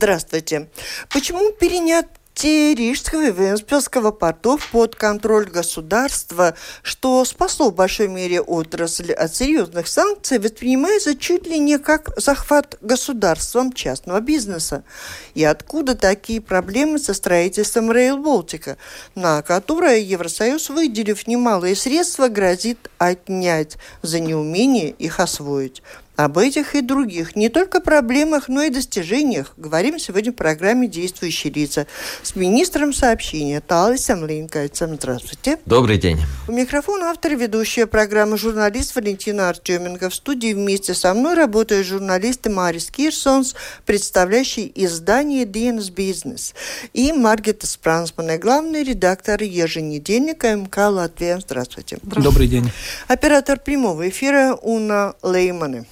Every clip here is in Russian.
Здравствуйте. Почему перенять Рижского и Венспилского портов под контроль государства, что спасло в большой мере отрасль от серьезных санкций, воспринимается чуть ли не как захват государством частного бизнеса. И откуда такие проблемы со строительством Рейл Балтика, на которое Евросоюз, выделив немалые средства, грозит отнять за неумение их освоить. Об этих и других, не только проблемах, но и достижениях, говорим сегодня в программе «Действующие лица» с министром сообщения Талисом Линкайцем. Здравствуйте. Добрый день. У микрофона автор и ведущая программы журналист Валентина Артеменко. В студии вместе со мной работают журналисты Марис Кирсонс, представляющий издание «Dienas Бизнес», и Маргита Спрансмана, главный редактор еженедельника МК «Латвия». Здравствуйте. Добрый день. Оператор прямого эфира Уна Лейманы.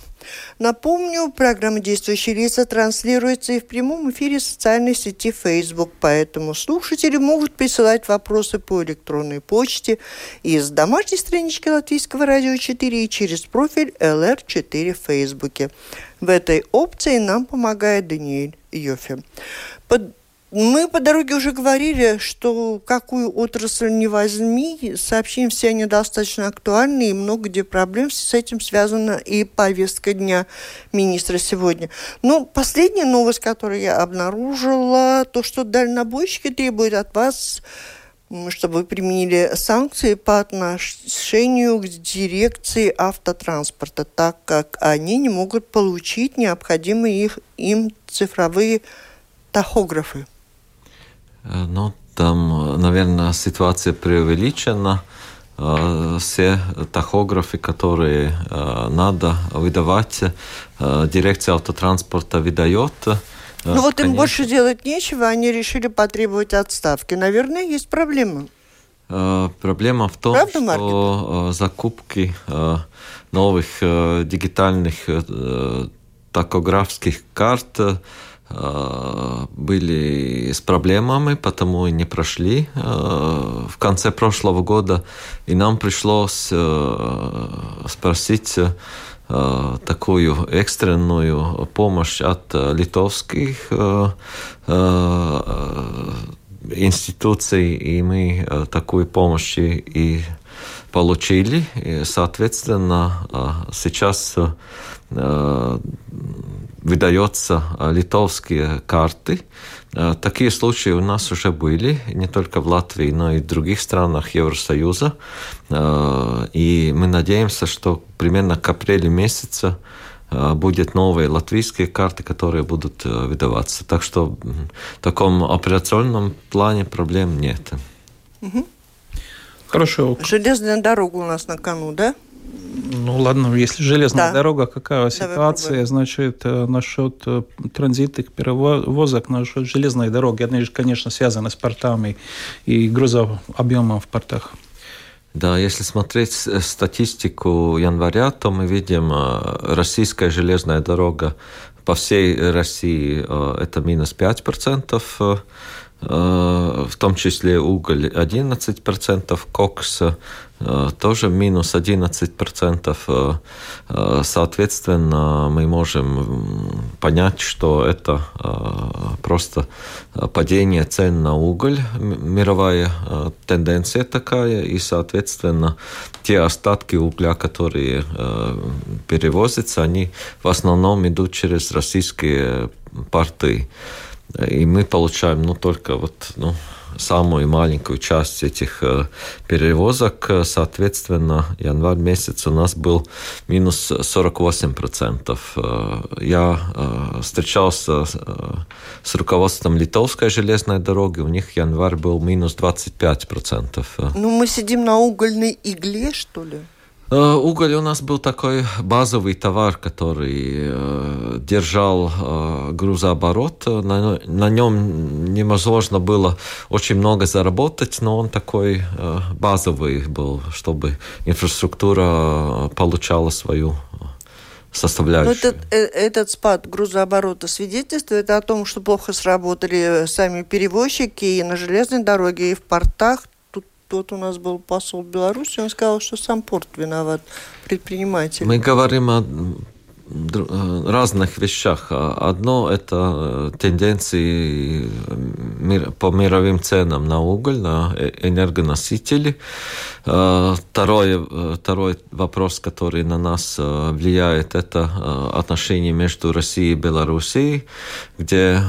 Напомню, программа «Действующие лица» транслируется и в прямом эфире социальной сети Facebook, поэтому слушатели могут присылать вопросы по электронной почте из домашней странички Латвийского радио 4 и через профиль LR4 в Фейсбуке. В этой опции нам помогает Даниэль Йофе. Под мы по дороге уже говорили, что какую отрасль не возьми, сообщения все они достаточно актуальны, и много где проблем с этим связана и повестка дня министра сегодня. Но последняя новость, которую я обнаружила, то, что дальнобойщики требуют от вас чтобы вы применили санкции по отношению к дирекции автотранспорта, так как они не могут получить необходимые их, им цифровые тахографы. Э, ну, там, наверное, ситуация преувеличена. Э, все тахографы, которые э, надо выдавать, дирекция автотранспорта выдает. Ну вот им больше делать нечего, они решили потребовать отставки. Наверное, есть проблема. Проблема в том, Правда, что Маркет? закупки новых дигитальных тахографских карт Э, были с проблемами, потому и не прошли э, в конце прошлого года. И нам пришлось э, спросить такую экстренную помощь от литовских институций, и мы такую помощь и получили. И, соответственно, сейчас выдаются а, литовские карты. А, такие случаи у нас уже были, не только в Латвии, но и в других странах Евросоюза. А, и мы надеемся, что примерно к апрелю месяца будет новые латвийские карты, которые будут выдаваться. Так что в таком операционном плане проблем нет. Угу. Хорошо. Железная дорога у нас на кону, да? Ну ладно, если железная да. дорога, какая ситуация, значит, э, насчет э, транзитных перевозок, насчет железной дороги, они же, конечно, связаны с портами и грузообъемом в портах. Да, если смотреть статистику января, то мы видим, э, российская железная дорога по всей России это минус 5%, в том числе уголь 11%, кокс Э, тоже минус 11%. Э, э, соответственно, мы можем понять, что это просто падение цен на уголь, мировая тенденция такая, и, соответственно, те остатки угля, которые перевозятся, они в основном идут через российские порты. И мы получаем, ну, только вот, ну, самую маленькую часть этих э, перевозок. Соответственно, январь месяц у нас был минус 48%. Э, я э, встречался с руководством Литовской железной дороги, у них январь был минус 25%. Ну, мы сидим на угольной игле, что ли? Э, уголь у нас был такой базовый товар, который э, держал э, грузооборот. На, на нем невозможно было очень много заработать, но он такой базовый был, чтобы инфраструктура получала свою составляющую. Но этот, этот спад грузооборота свидетельствует о том, что плохо сработали сами перевозчики и на железной дороге, и в портах Тут у нас был посол Беларуси, он сказал, что сам порт виноват, предприниматель. Мы говорим о э, разных вещах. Одно – это э, тенденции по мировым ценам на уголь, на э, энергоносители. Второй, второй вопрос, который на нас влияет, это отношения между Россией и Белоруссией, где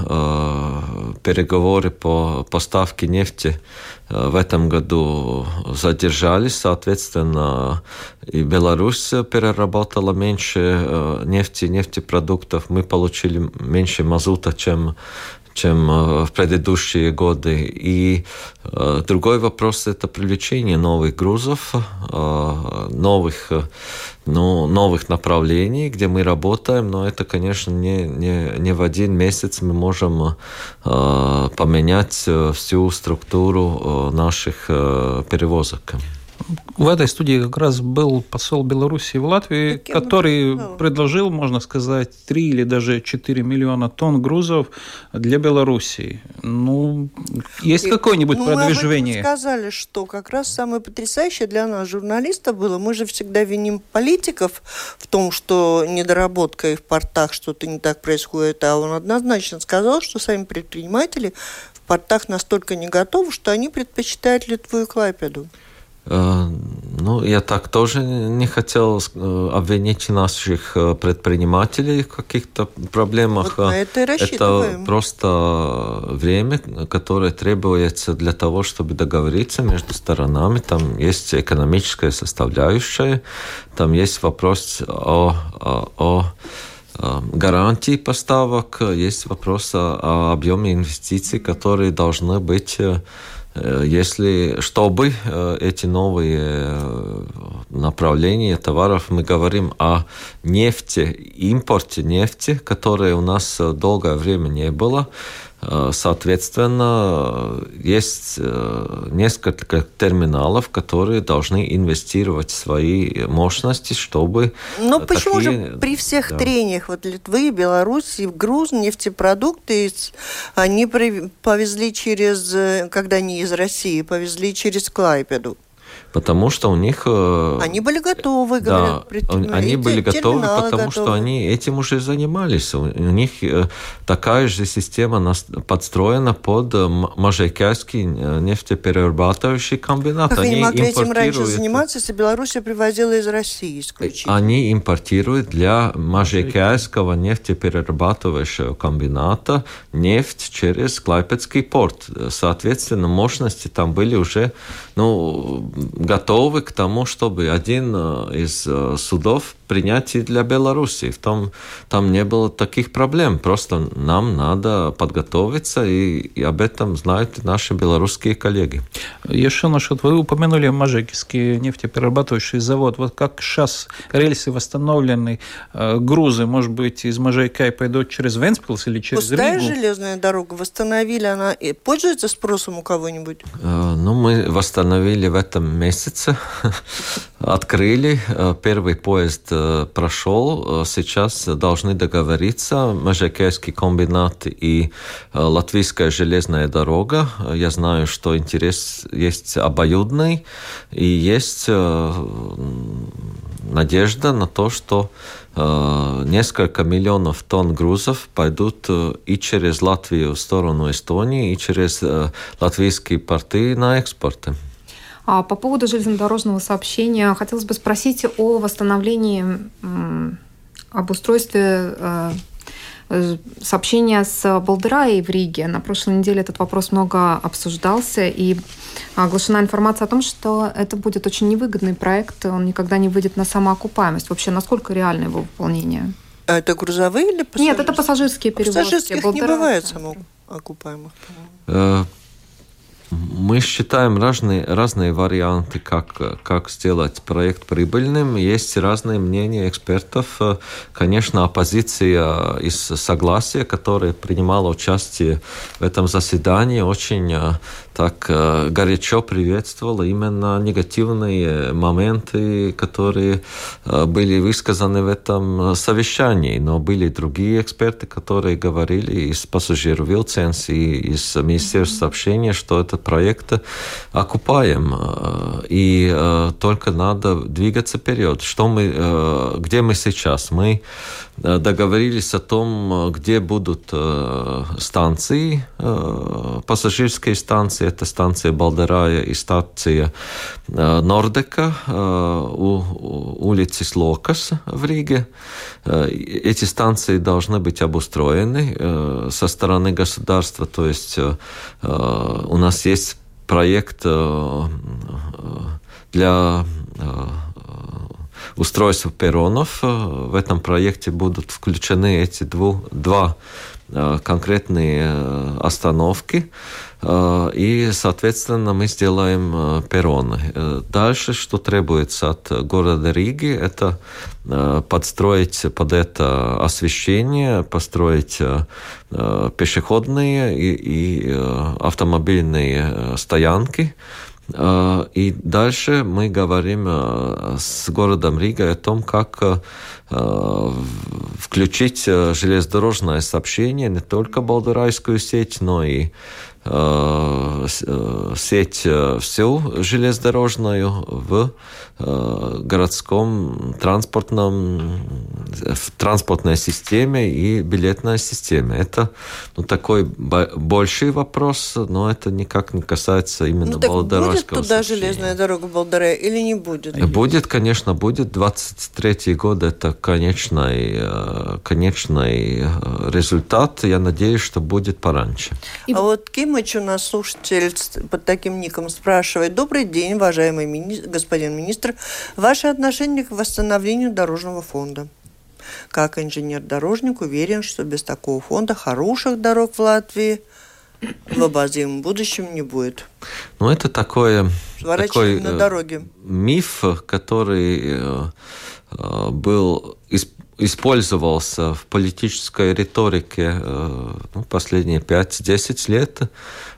переговоры по поставке нефти в этом году задержались, соответственно, и Беларусь переработала меньше э, нефти, нефтепродуктов. Мы получили меньше мазута, чем чем э, в предыдущие годы. И э, другой вопрос – это привлечение новых грузов, новых, ну, новых направлений, где мы работаем. Но это, конечно, не, не, не в один месяц мы можем поменять всю структуру наших перевозок в этой студии как раз был посол Беларуси в Латвии, который предложил, можно сказать, 3 или даже 4 миллиона тонн грузов для Белоруссии. Ну, есть какое-нибудь ну, продвижение? Мы сказали, что как раз самое потрясающее для нас, журналистов, было, мы же всегда виним политиков в том, что недоработка и в портах что-то не так происходит, а он однозначно сказал, что сами предприниматели в портах настолько не готовы, что они предпочитают Литву и Клайпеду. Э, ну, я так тоже не хотел э, обвинить наших э, предпринимателей в каких-то проблемах. Вот на это, это просто время, которое требуется для того, чтобы договориться между сторонами. Там есть экономическая составляющая, там есть вопрос о, о, о гарантии поставок, есть вопрос о объеме инвестиций, которые должны быть если, чтобы э, эти новые э, направления товаров, мы говорим о нефти, импорте нефти, которой у нас долгое время не было, Э, соответственно, есть э, несколько терминалов, которые должны инвестировать свои мощности, чтобы... Но такие... почему же при всех да. трениях вот Литвы, Беларуси, груз, нефтепродукты, они повезли через, э, когда они из России, повезли через Клайпеду? Потому что у них... Э, они были готовы, говорят. Да, они были готовы, потому готовы. что они этим уже занимались. У, них э, такая же система подстроена под э, Можайкяский нефтеперерабатывающий комбинат. Как они, они могли этим раньше заниматься, если Белоруссия привозила из России исключительно? Они импортируют для Можайкяйского нефтеперерабатывающего комбината нефть через Клайпецкий порт. Соответственно, мощности там были уже ну, готовы к тому, чтобы один э, из э, судов принять и для Беларуси. В том, там не было таких проблем. Просто нам надо подготовиться, и, и об этом знают наши белорусские коллеги. Еще насчет, вы упомянули Мажекский нефтеперерабатывающий завод. Вот как сейчас рельсы восстановлены, э, грузы, может быть, из Мажейка пойдут через Венспилс или через Пустая Ригу? железная дорога восстановили, она пользуется спросом у кого-нибудь? Ну, мы восстановили в этом месяце, открыли. Э, первый поезд э, прошел. Э, сейчас должны договориться Межекейский комбинат и Латвийская железная дорога. Я знаю, что интерес есть обоюдный, и есть надежда на то, что несколько миллионов тонн грузов пойдут и через Латвию в сторону Эстонии, и через латвийские порты на экспорты. А по поводу железнодорожного сообщения хотелось бы спросить о восстановлении, об устройстве э, сообщения с Балдыраей в Риге. На прошлой неделе этот вопрос много обсуждался, и оглашена информация о том, что это будет очень невыгодный проект, он никогда не выйдет на самоокупаемость. Вообще, насколько реально его выполнение? А это грузовые или пассажирские? Нет, это пассажирские перевозки. Пассажирских не бывает самоокупаемых, по-моему. Э, Мы считаем разные, разные варианты, как, как сделать проект прибыльным. Есть разные мнения экспертов. Конечно, оппозиция из согласия, которая принимала участие в этом заседании, очень так э, горячо приветствовала именно негативные моменты, которые э, были высказаны в этом совещании. Но были другие эксперты, которые говорили из пассажиров Вилценс и из Министерства сообщения, что этот проект окупаем. Э, и только надо двигаться вперед. Что мы, где мы сейчас? Мы договорились о том, где будут станции, пассажирские станции, это станция Балдарая и станция Нордека у улицы Слокас в Риге. Эти станции должны быть обустроены со стороны государства, то есть у нас есть проект для устройства перронов. В этом проекте будут включены эти два конкретные остановки. Э, и, соответственно, мы сделаем э, перроны. Э, дальше, что требуется от города Риги, это подстроить под это освещение, построить пешеходные и, и автомобильные стоянки, и дальше мы говорим с городом Рига о том, как включить железнодорожное сообщение не только Балдурайскую сеть, но и сеть э, всю железнодорожную в городском транспортном в транспортной системе и билетной системе. Это ну, такой больший вопрос, но это никак не касается именно ну, так будет туда сообщения. железная дорога Балдаре или не будет? Будет, конечно, будет. 23 год это конечный, конечный результат. Я надеюсь, что будет пораньше. А вот кем Ефимович, у нас слушатель под таким ником спрашивает. Добрый день, уважаемый мини... господин министр. Ваше отношение к восстановлению дорожного фонда? Как инженер-дорожник уверен, что без такого фонда хороших дорог в Латвии в обозримом будущем не будет. Ну, это такое, такой на дороге. миф, который э, э, был использовался в политической риторике э, ну, последние 5-10 лет,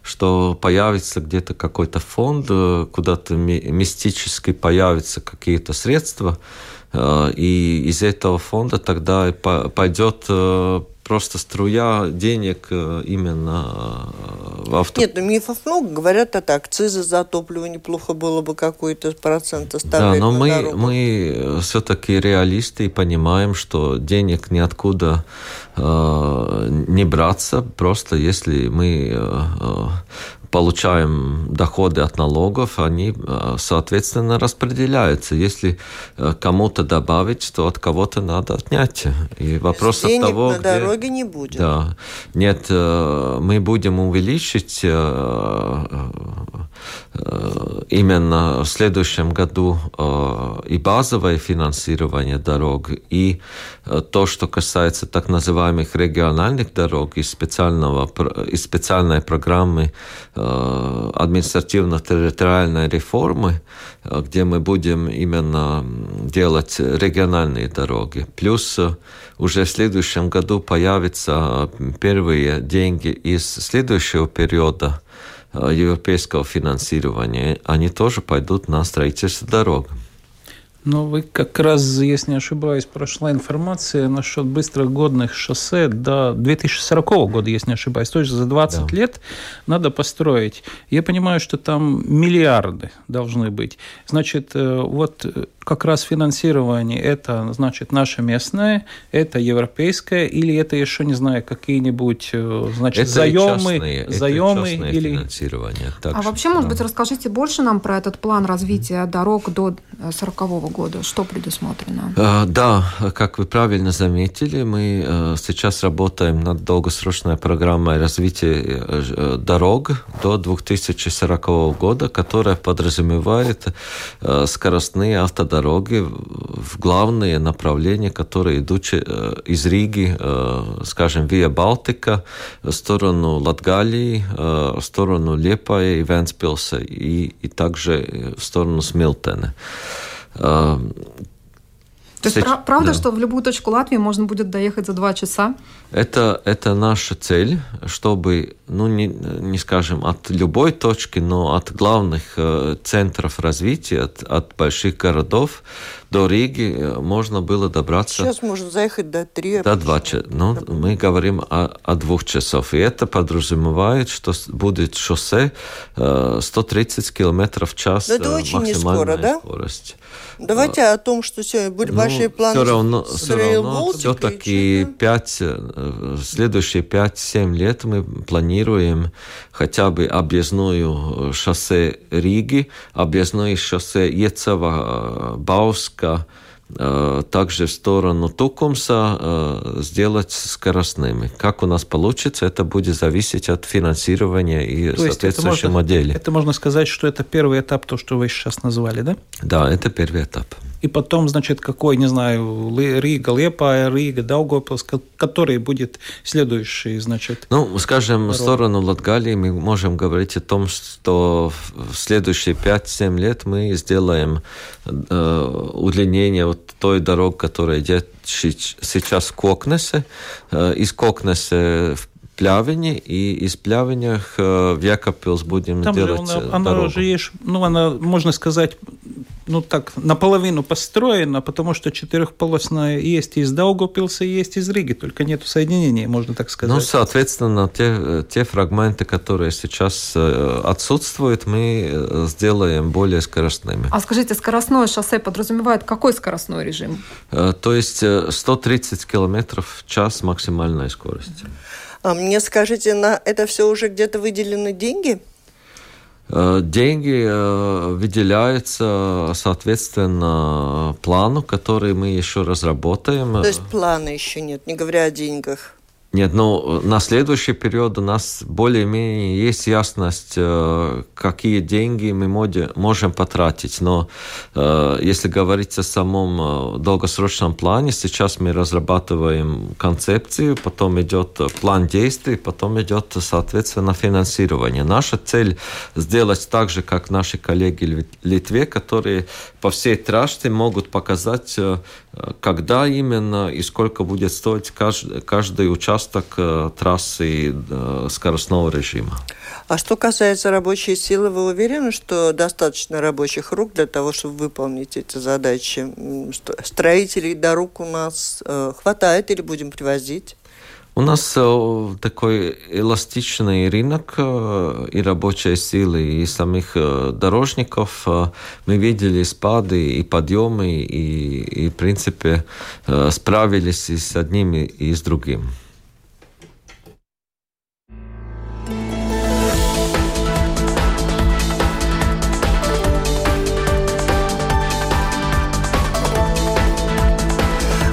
что появится где-то какой-то фонд, э, куда-то мистически появятся какие-то средства, э, и из этого фонда тогда пойдет просто струя денег э, именно э, в авто... Нет, ну мифов много. Говорят, это акцизы за топливо неплохо было бы какой-то процент оставлять Да, но мы, дорогу. мы э, все-таки реалисты и понимаем, что денег ниоткуда э, не браться. Просто если мы э, получаем доходы от налогов, они, э, соответственно, распределяются. Если э, кому-то добавить, то от кого-то надо отнять. И вопрос от того, на где... дороге не будет. Да. Нет, э, мы будем увеличить именно в следующем году и базовое финансирование дорог, и то, что касается так называемых региональных дорог из, специального, из специальной программы Э, административно-территориальной реформы, э, где мы будем именно делать региональные дороги. Плюс э, уже в следующем году появятся первые деньги из следующего периода европейского финансирования. Они тоже пойдут на строительство дорог. Но вы как раз, если не ошибаюсь, прошла информация насчет быстрых годных шоссе до 2040 года, если не ошибаюсь. То есть за 20 да. лет надо построить. Я понимаю, что там миллиарды должны быть. Значит, э, вот э, как раз финансирование это, значит, наше местное, это европейское, или это еще, не знаю, какие-нибудь, э, значит, это заемы, частные, заемы это или... финансирование. Так а что, вообще, да. может быть, расскажите больше нам про этот план развития дорог до 40 года? Что предусмотрено? А, да, как вы правильно заметили, мы э, сейчас работаем над долгосрочной программой развития э, дорог до 2040 года, которая подразумевает скоростные автодороги дороги в главные направления, которые идут из Риги, скажем, Виа Балтика, в сторону Латгалии, в сторону Лепая и Венспилса, и, и также в сторону Смилтена. То есть Кстати, правда, да. что в любую точку Латвии можно будет доехать за два часа? Это, это наша цель, чтобы, ну, не, не скажем, от любой точки, но от главных э, центров развития, от, от больших городов до Риги э, можно было добраться... Сейчас можно заехать до три. До два часа. Ну, мы говорим о, о двух часов. И это подразумевает, что будет шоссе э, 130 километров в час. Но это э, очень не скоро, да? скорость. Давайте о том, что сегодня были ну, большие планы. Все равно, все равно все-таки 5, э, следующие 5-7 лет мы планируем хотя бы объездную шоссе Риги, объездное шоссе Ецева, Бауска, Э, также в сторону Тукумса э, сделать скоростными. Как у нас получится, это будет зависеть от финансирования и то соответствующей это можно, модели. Это можно сказать, что это первый этап, то, что вы сейчас назвали, да? Да, это первый этап. И потом, значит, какой, не знаю, Рига, Лепа, Рига, Даугавпилс, который будет следующий, значит? Ну, скажем, в сторону Латгалии мы можем говорить о том, что в следующие 5-7 лет мы сделаем э, удлинение вот той дороги, которая идет сейчас в Кокнесе, э, из Кокнеса в Плявине, и из Плявиня в Якопилс будем Там делать же она, она уже есть, ну, она, можно сказать, ну так, наполовину построена, потому что четырехполосная есть из Даугопилса, есть из Риги, только нету соединения, можно так сказать. Ну, соответственно, те, те фрагменты, которые сейчас э, отсутствуют, мы э, сделаем более скоростными. А скажите, скоростное шоссе подразумевает какой скоростной режим? Э, то есть 130 километров в час максимальная скорость. А мне скажите, на это все уже где-то выделены деньги? Э, деньги э, выделяются соответственно плану, который мы еще разработаем. То есть плана еще нет, не говоря о деньгах. Нет, ну, на следующий период у нас более-менее есть ясность, э, какие деньги мы можем потратить. Но э, если говорить о самом э, долгосрочном плане, сейчас мы разрабатываем концепцию, потом идет план действий, потом идет, соответственно, финансирование. Наша цель сделать так же, как наши коллеги в Литве, которые по всей трассе могут показать, когда именно и сколько будет стоить каждый, каждый участок э, трассы э, скоростного режима. А что касается рабочей силы, вы уверены, что достаточно рабочих рук для того, чтобы выполнить эти задачи? Строителей дорог у нас э, хватает или будем привозить? У нас э, такой эластичный рынок э, и рабочей силы, и самих э, дорожников. Мы видели спады и подъемы, и, и в принципе справились и с одним, и с другим.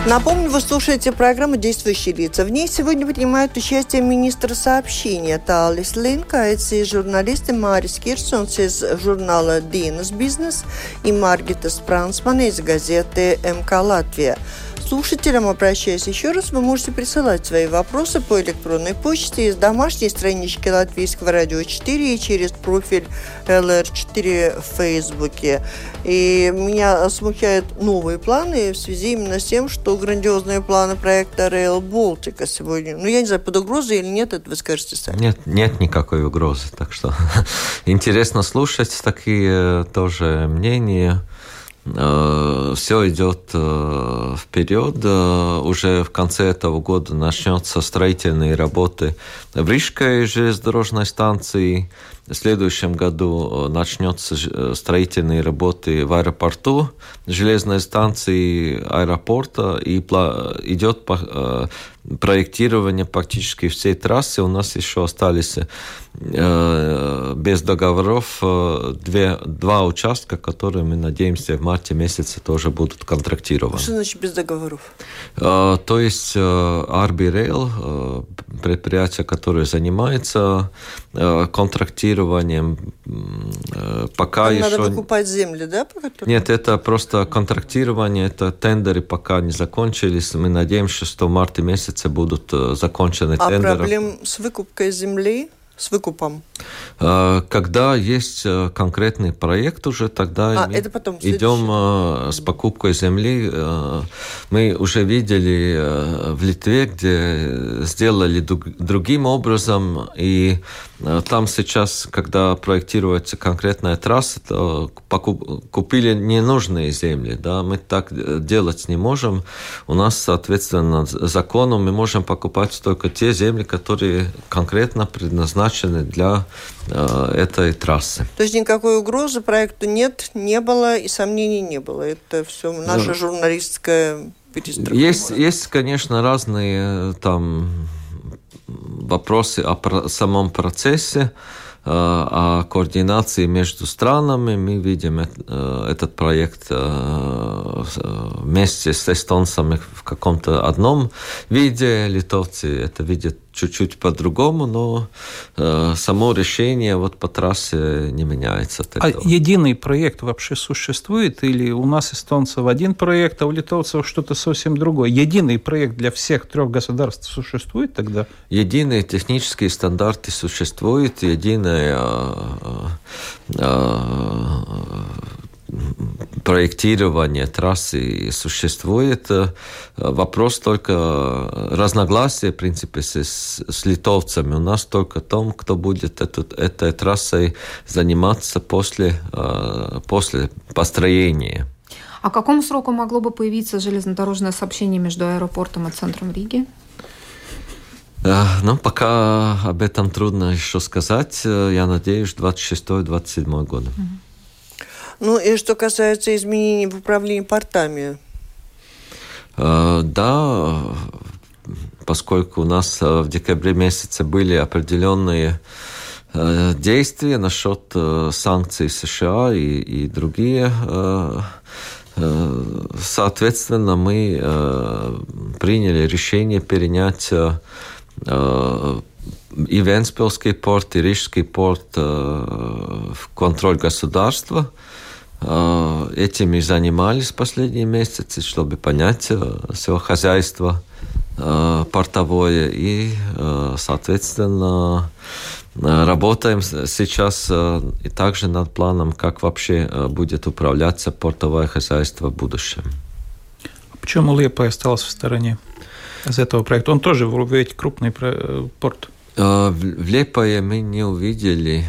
Напомню, вы слушаете программу «Действующие лица». В ней сегодня принимают участие министр сообщения Талис Линкайц и журналисты Марис Кирсонс из журнала «Динас Бизнес» и Маргита Спрансман из газеты «МК Латвия» слушателям обращаюсь еще раз, вы можете присылать свои вопросы по электронной почте из домашней странички Латвийского радио 4 и через профиль LR4 в Фейсбуке. И меня смущают новые планы в связи именно с тем, что грандиозные планы проекта Rail Baltica сегодня, ну я не знаю, под угрозой или нет, это вы скажете сами. Нет, нет никакой угрозы, так что интересно слушать такие тоже мнения. Э, все идет э, вперед. Э, уже в конце этого года начнется строительные работы в Рижской железнодорожной станции. В следующем году начнется строительные работы в аэропорту железной станции аэропорта и идет проектирования практически всей трассы. У нас еще остались э, без договоров э, две, два участка, которые мы надеемся в марте месяце тоже будут контрактированы. Что значит без договоров? Э, то есть э, RB Rail, э, предприятие, которое занимается э, контрактированием, э, пока Нам еще... Надо выкупать земли, да? Которым... Нет, это просто контрактирование, это тендеры пока не закончились. Мы надеемся, что в марте месяце будут э, закончены а тендеры. А проблем с выкупкой земли? с выкупом? Э, когда есть конкретный проект уже, тогда а, это потом идем с покупкой земли. Мы уже видели в Литве, где сделали другим образом, и там сейчас, когда проектируется конкретная трасса, то купили ненужные земли. Да? Мы так делать не можем. У нас, соответственно, законом мы можем покупать только те земли, которые конкретно предназначены для э, этой трассы. То есть никакой угрозы проекту нет, не было и сомнений не было. Это все наша да. журналистская перестройка. Есть, есть, конечно, разные там вопросы о самом процессе, э, о координации между странами. Мы видим э, этот проект э, вместе с эстонцами в каком-то одном виде. Литовцы это видят чуть-чуть по-другому, но э, само решение вот по трассе не меняется. От а единый проект вообще существует? Или у нас эстонцев один проект, а у литовцев что-то совсем другое? Единый проект для всех трех государств существует тогда? Единые технические стандарты существуют, единая э, э, проектирование трассы существует. Вопрос только разногласия, в принципе, с, с литовцами. У нас только в том, кто будет эту, этой трассой заниматься после, э, после построения. А к какому сроку могло бы появиться железнодорожное сообщение между аэропортом и центром Риги? Э, ну, пока об этом трудно еще сказать. Я надеюсь, 26-27 года. Угу. Ну и что касается изменений в управлении портами? Э, да, поскольку у нас э, в декабре месяце были определенные э, действия насчет санкций США и, и другие Соответственно, мы приняли решение перенять и Венспилский порт, и Рижский порт в контроль государства. Э, этим и занимались последние месяцы, чтобы понять э, все хозяйство э, портовое и, соответственно, работаем сейчас и также над планом, как вообще будет управляться портовое хозяйство в будущем. А почему Лепа осталась в стороне из этого проекта? Он тоже ведь крупный порт. В Лепае мы не увидели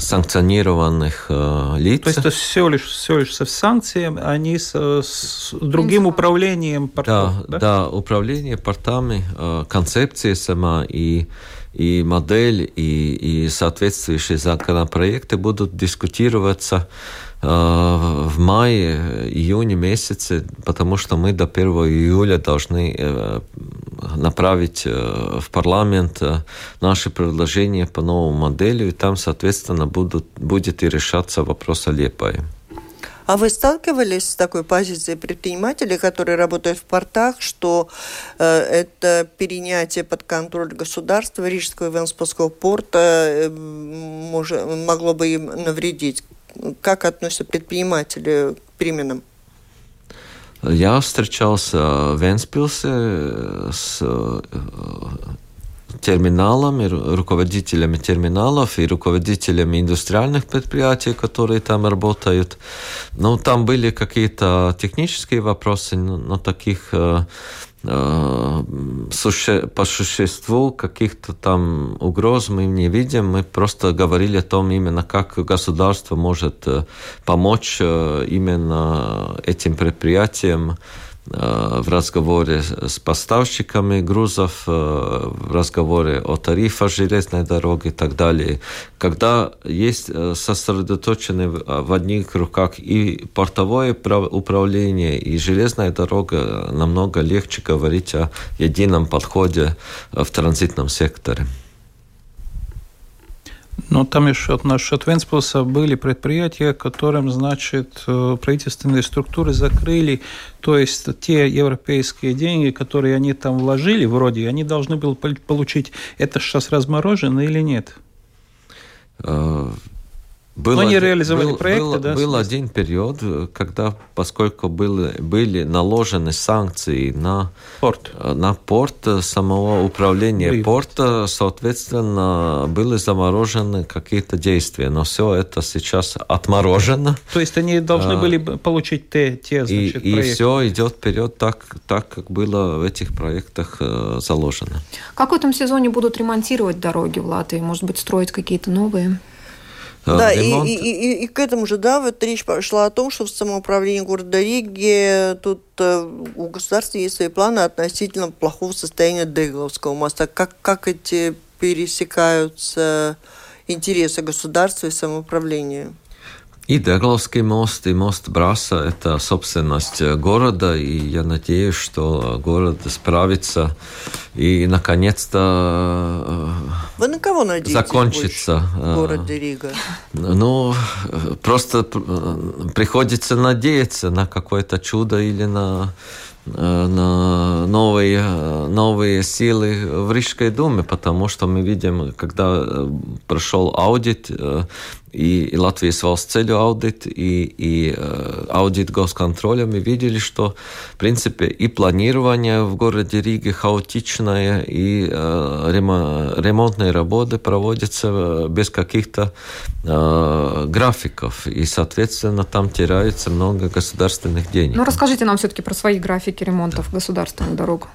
санкционированных э, лиц. То есть это все лишь, все лишь со санкциями, а не с, с другим управлением портов? Да, да? да управление портами, э, концепция сама и и модель, и, и соответствующие законопроекты будут дискутироваться э, в мае, июне месяце, потому что мы до 1 июля должны э, направить э, в парламент наши предложения по новому модели, и там, соответственно, будут, будет и решаться вопрос о Лепае. А вы сталкивались с такой позицией предпринимателей, которые работают в портах, что э, это перенятие под контроль государства Рижского и Венспасского порта э, мож, могло бы им навредить? Как относятся предприниматели к переменам? Я встречался в Венспилсе с э, терминалами, руководителями терминалов и руководителями индустриальных предприятий, которые там работают. Ну, там были какие-то технические вопросы, но, таких э, э, по существу каких-то там угроз мы не видим. Мы просто говорили о том, именно как государство может э, помочь именно этим предприятиям в разговоре с поставщиками грузов, в разговоре о тарифах железной дороги и так далее. Когда есть сосредоточены в одних руках и портовое управление, и железная дорога, намного легче говорить о едином подходе в транзитном секторе. Но там еще насчет Венспилса были предприятия, которым, значит, э, правительственные структуры закрыли, то есть те европейские деньги, которые они там вложили, вроде, они должны были получить, это сейчас разморожено или нет? Э, был Но они реализовали был, проекты, был, да? Был один период, когда, поскольку были, были наложены санкции на порт, на порт самого управления Привод. порта, соответственно, были заморожены какие-то действия. Но все это сейчас отморожено. То есть они должны а, были получить те, те значит, и, проекты. И все идет вперед так, так, как было в этих проектах э, заложено. Как в этом сезоне будут ремонтировать дороги в Латвии? Может быть, строить какие-то новые? Да, и, и, и, и к этому же, да, вот речь пошла о том, что в самоуправлении города Риги тут э, у государства есть свои планы относительно плохого состояния Дегловского моста. Как, как эти пересекаются интересы государства и самоуправления? И Дегловский мост, и мост Браса – это собственность города, и я надеюсь, что город справится и, наконец-то, Вы на кого надеетесь закончится. в городе Рига? Ну, просто приходится надеяться на какое-то чудо или на на новые, новые силы в Рижской думе, потому что мы видим, когда прошел аудит и, и Латвijas valsts ceļu audit, и, и э, аудит госконтроля, мы видели, что, в принципе, и планирование в городе Риге хаотичное, и э, ремонтные работы проводятся без каких-то э, графиков, и, соответственно, там теряется много государственных денег. Ну, расскажите нам все-таки про свои графики ремонтов государственных дорог.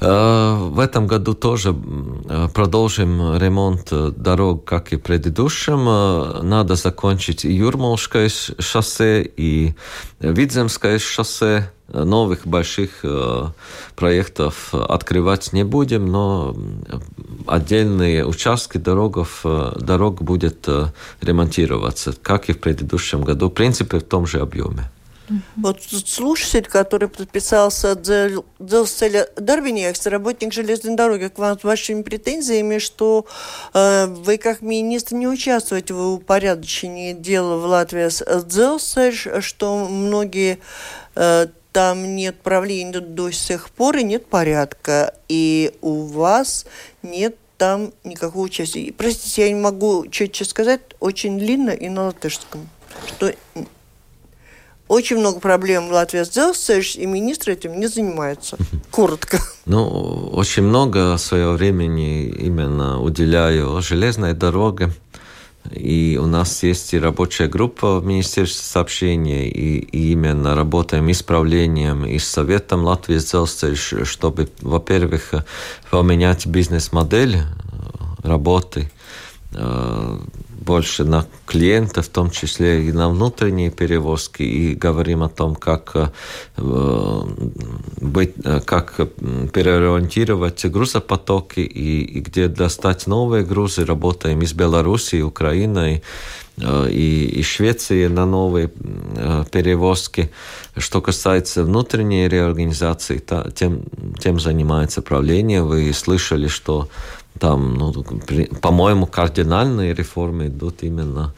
Э, в этом году тоже э, продолжим ремонт дорог, как и в предыдущем э, надо закончить и Юрмалское шоссе, и Видземское шоссе. Новых больших э, проектов открывать не будем, но отдельные участки дорогов, э, дорог будет э, ремонтироваться, как и в предыдущем году, в принципе, в том же объеме. Вот слушатель, который подписался Дзелселя Дарвиньякс, работник железной дороги, к вам с большими претензиями, что э, вы как министр не участвуете в упорядочении дела в Латвии с Дзелсель, что многие э, там нет правления до сих пор и нет порядка, и у вас нет там никакого участия. Простите, я не могу четче сказать, очень длинно и на латышском, что очень много проблем в Латвии сделать, и министр этим не занимается. Коротко. Ну, очень много своего времени именно уделяю железной дороге. И у нас есть и рабочая группа в Министерстве сообщений, и, и именно работаем исправлением и с Советом Латвии Зелстель, чтобы, во-первых, поменять бизнес-модель работы, э, больше на клиента, в том числе и на внутренние перевозки, и говорим о том, как, э, быть, э, как переориентировать грузопотоки и, и где достать новые грузы. Работаем из Беларуси, Украины э, и, и Швеции на новые перевозки. Что касается внутренней реорганизации, тем, тем занимается правление. Вы слышали, что там, ну, по-моему, кардинальные реформы идут именно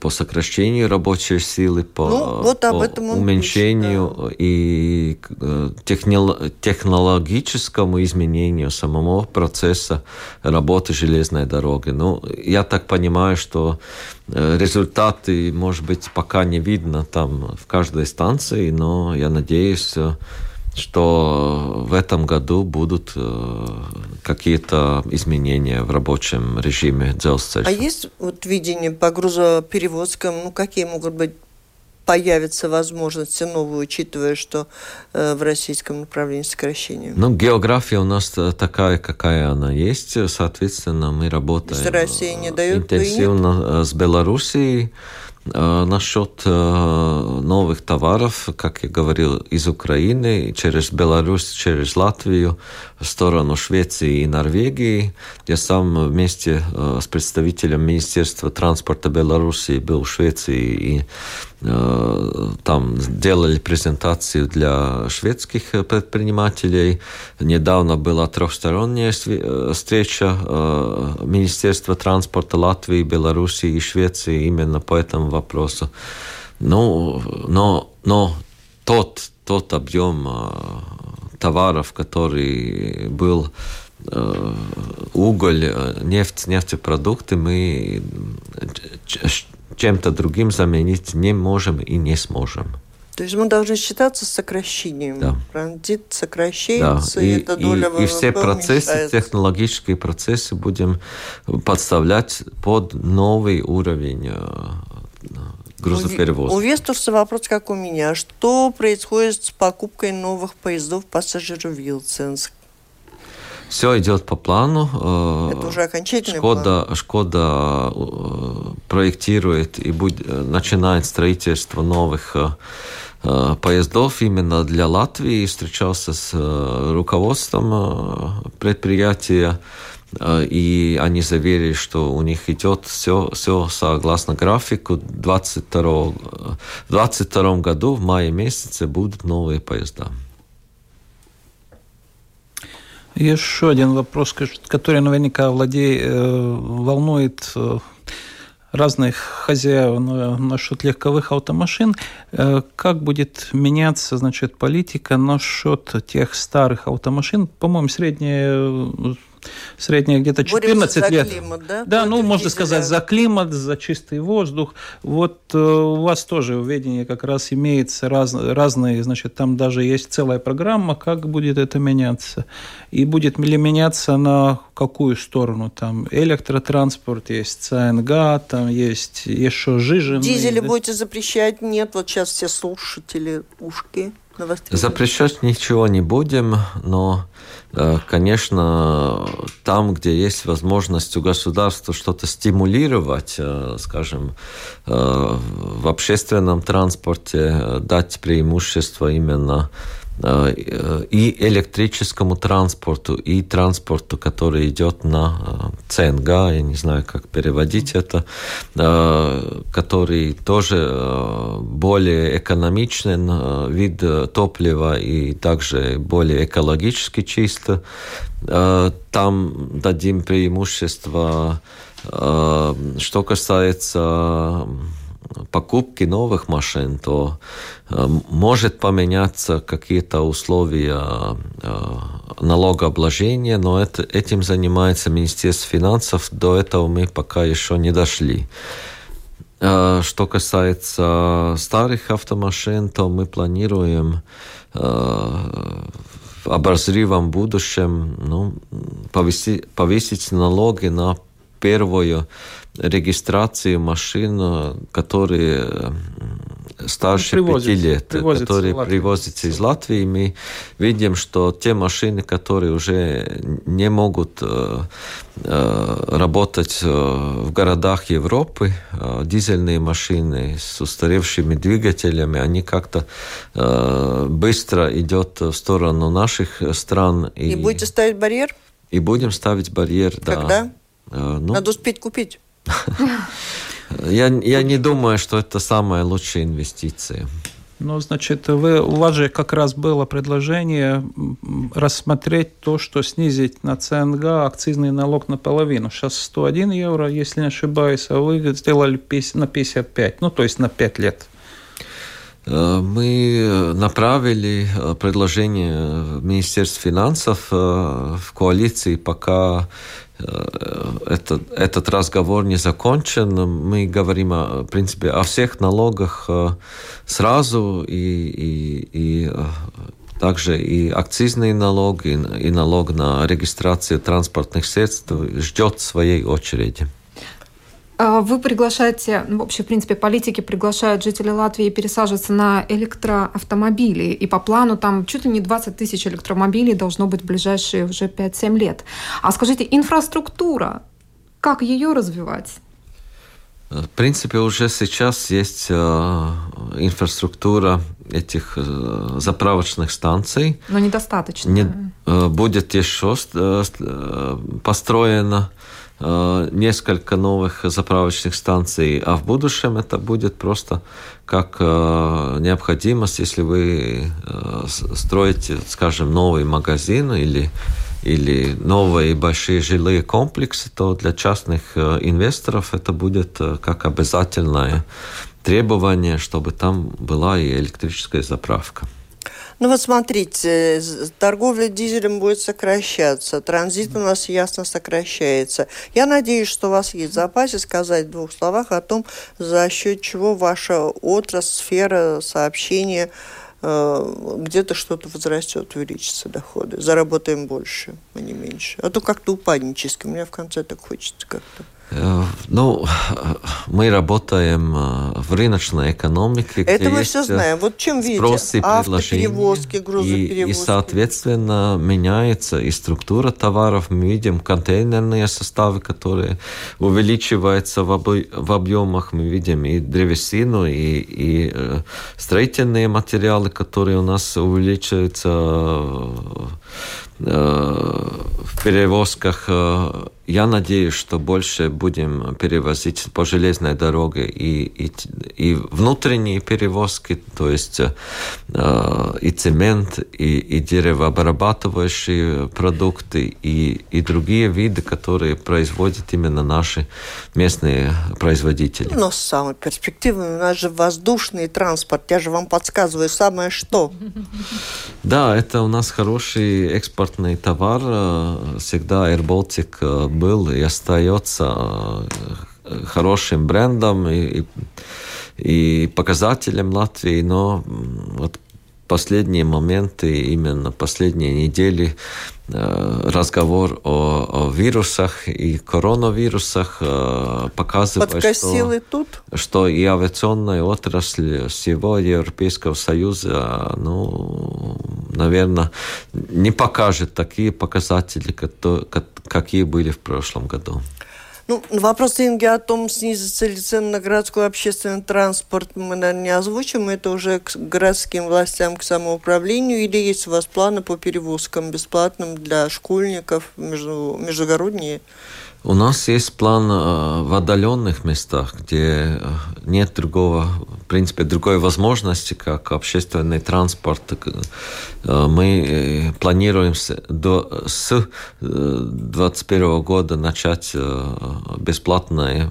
по сокращению рабочей силы, по, ну, вот по уменьшению пишет, да. и э, технологическому изменению самого процесса работы железной дороги. Ну, я так понимаю, что э, результаты, может быть, пока не видно там в каждой станции, но я надеюсь, что в этом году будут э, какие-то изменения в рабочем режиме Дзелсцель. А есть вот видение по грузоперевозкам, ну какие могут быть появятся возможности новые, учитывая, что э, в российском направлении сокращение? Ну, география у нас такая, какая она есть. Соответственно, мы работаем Если Россия не дает, интенсивно с Белоруссией. Насчет новых товаров, как я говорил, из Украины через Беларусь, через Латвию в сторону Швеции и Норвегии. Я сам вместе с представителем Министерства транспорта Беларуси был в Швеции и там делали презентацию для шведских предпринимателей. Недавно была трехсторонняя встреча Министерства транспорта Латвии, Беларуси и Швеции именно по этому вопросу. Ну, но, но тот, тот объем товаров, который был уголь, нефть, нефтепродукты, мы чем-то другим заменить не можем и не сможем. То есть мы должны считаться сокращением. Да. Транзит сокращается, да. и, и эта доля и, и все процессы, технологические процессы будем подставлять под новый уровень э, грузоперевозки. У, Вестуса вопрос, как у меня. Что происходит с покупкой новых поездов пассажиров Вилсенск? Все идет по плану. Э, Это уже окончательный Шкода, план. Шкода э, проектирует и будет, начинает строительство новых э, поездов именно для Латвии. Встречался с руководством предприятия, и они заверили, что у них идет все, все согласно графику. В 2022 году в мае месяце будут новые поезда. Еще один вопрос, который наверняка владеет, э, волнует э, разных хозяев насчет легковых автомашин. Э, как будет меняться значит, политика насчет тех старых автомашин? По-моему, средняя средняя где-то 14 лет. Климат, да? Да, ну, можно дизеля. сказать, за климат, за чистый воздух. Вот э, у вас тоже в ведении как раз имеется раз, разные, значит, там даже есть целая программа, как будет это меняться. И будет ли меняться на какую сторону? Там электротранспорт, есть ЦНГ, там есть еще жижи. Дизели да? будете запрещать? Нет, вот сейчас все слушатели ушки Запрещать ничего не будем, но, э, конечно, там, где есть возможность у государства что-то стимулировать, э, скажем, э, в общественном транспорте, дать преимущество именно и электрическому транспорту, и транспорту, который идет на э, ЦНГ, я не знаю, как переводить это, э, который тоже более экономичный вид топлива и также более экологически чисто. Там дадим преимущество. Что касается покупки новых машин, то э, может поменяться какие-то условия э, налогообложения, но это, этим занимается Министерство финансов. До этого мы пока еще не дошли. Э, что касается старых автомашин, то мы планируем в обозримом будущем ну, повысить, повысить налоги на первую регистрацию машин, которые старше пяти лет, которые привозятся из Латвии, мы видим, что те машины, которые уже не могут э, э, работать э, в городах Европы, дизельные машины с устаревшими двигателями, они как-то быстро идет в сторону наших стран. И, и будете ставить барьер? И будем ставить барьер, Когда? да. Когда? Ну, Надо успеть купить. Я, я не думаю, что это самая лучшая инвестиция. Ну, значит, вы, у вас же как раз было предложение рассмотреть то, что снизить на ЦНГ акцизный налог наполовину. Сейчас 101 евро, если не ошибаюсь, а вы сделали на 55, ну, то есть на 5 лет. Э, мы направили э, предложение в Министерство финансов э, в коалиции, пока Э, этот, этот разговор не закончен. Мы говорим, о, в принципе, о всех налогах э, сразу и, и, и э, также и акцизный налог, и, и налог на регистрацию транспортных средств ждет своей очереди. А вы приглашаете, ну, вообще, в принципе, политики приглашают жителей Латвии пересаживаться на электроавтомобили. И по плану там чуть ли не 20 тысяч электромобилей должно быть в ближайшие уже 5-7 лет. А скажите, инфраструктура, как ее развивать? В принципе, уже сейчас есть э, инфраструктура этих э, заправочных станций. Но недостаточно. Не, э, будет еще э, э, построено э, несколько новых заправочных станций, а в будущем это будет просто как э, необходимость, если вы э, строите, скажем, новый магазин или или новые большие жилые комплексы, то для частных э, инвесторов это будет э, как обязательное требование, чтобы там была и электрическая заправка. Ну вот смотрите, торговля дизелем будет сокращаться, транзит у нас ясно сокращается. Я надеюсь, что у вас есть в запасе сказать в двух словах о том, за счет чего ваша отрасль, сфера сообщения Э, где-то что-то возрастет, увеличится доходы. Заработаем больше, а не меньше. А то как-то упаднически. У меня в конце так хочется как-то. Э, ну, мы работаем э, в рыночной экономике. Это мы все знаем. Вот чем видите? Автоперевозки, грузоперевозки. И, и, соответственно, меняется и структура товаров. Мы видим контейнерные составы, которые увеличиваются в, об, в объемах. Мы видим и древесину, и, и э, строительные материалы, которые у нас увеличиваются в перевозках. Э, я надеюсь, что больше будем перевозить по железной дороге и, и, и внутренние перевозки, то есть э, и цемент, и, и деревообрабатывающие продукты, и, и другие виды, которые производят именно наши местные производители. Но самый перспективный у нас же воздушный транспорт. Я же вам подсказываю самое что. Да, это у нас хороший экспортный товар. Всегда Air Baltic э, был и остается э, хорошим брендом и, и показателем Латвии, но вот последние моменты, именно последние недели, э, разговор о, о вирусах и коронавирусах э, показывает, что, и тут? что и авиационная отрасль всего Европейского Союза, ну, наверное, не покажет такие показатели, какие были в прошлом году. Ну, вопрос Инги о том, снизится ли цены на городской общественный транспорт, мы, наверное, не озвучим. Это уже к городским властям, к самоуправлению. Или есть у вас планы по перевозкам бесплатным для школьников между, междугородние? У нас есть план э, в отдаленных местах, где э, нет другого, в принципе, другой возможности, как общественный транспорт. Э, мы планируем с, до, с 2021 года начать бесплатное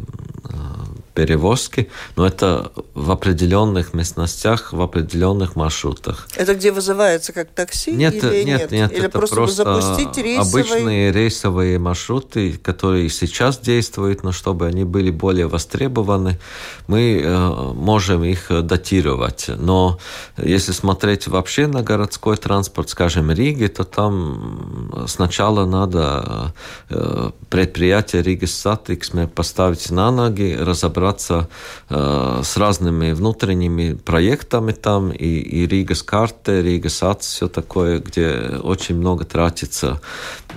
перевозки, но это в определенных местностях, в определенных маршрутах. Это где вызывается как такси? Нет, или нет, нет, нет. Или это просто, просто запустить рейсовые... обычные рейсовые маршруты, которые сейчас действуют, но чтобы они были более востребованы, мы э, можем их датировать. Но если смотреть вообще на городской транспорт, скажем, Риги, то там сначала надо э, предприятие Риги Сатиксме поставить на ноги, разобрать разобраться э, с разными внутренними проектами там, и, и Риgas карты, Риgas АЦ, все такое, где очень много тратится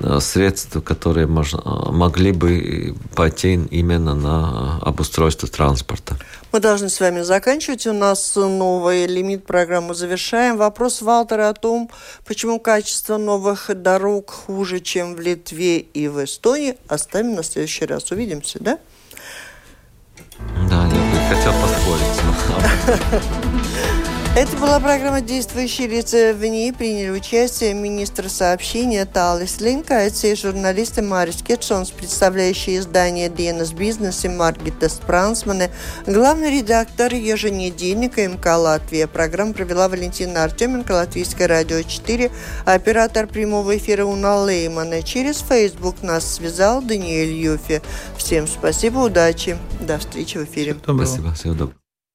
э, средств, которые мож, могли бы пойти именно на обустройство транспорта. Мы должны с вами заканчивать. У нас новый лимит программы завершаем. Вопрос Валтера о том, почему качество новых дорог хуже, чем в Литве и в Эстонии, оставим на следующий раз. Увидимся, да? Да, я бы хотел поспорить. Это была программа «Действующие лица». В ней приняли участие министр сообщения Талис Линка, и журналисты Марис Кетшонс, представляющие издание «Dienas бизнес» и Маргита Спрансмане, главный редактор еженедельника МК «Латвия». Программу провела Валентина Артеменко, Латвийское радио 4, оператор прямого эфира Уна Леймана. Через Facebook нас связал Даниэль Юфи. Всем спасибо, удачи, до встречи в эфире. Спасибо, всего доброго.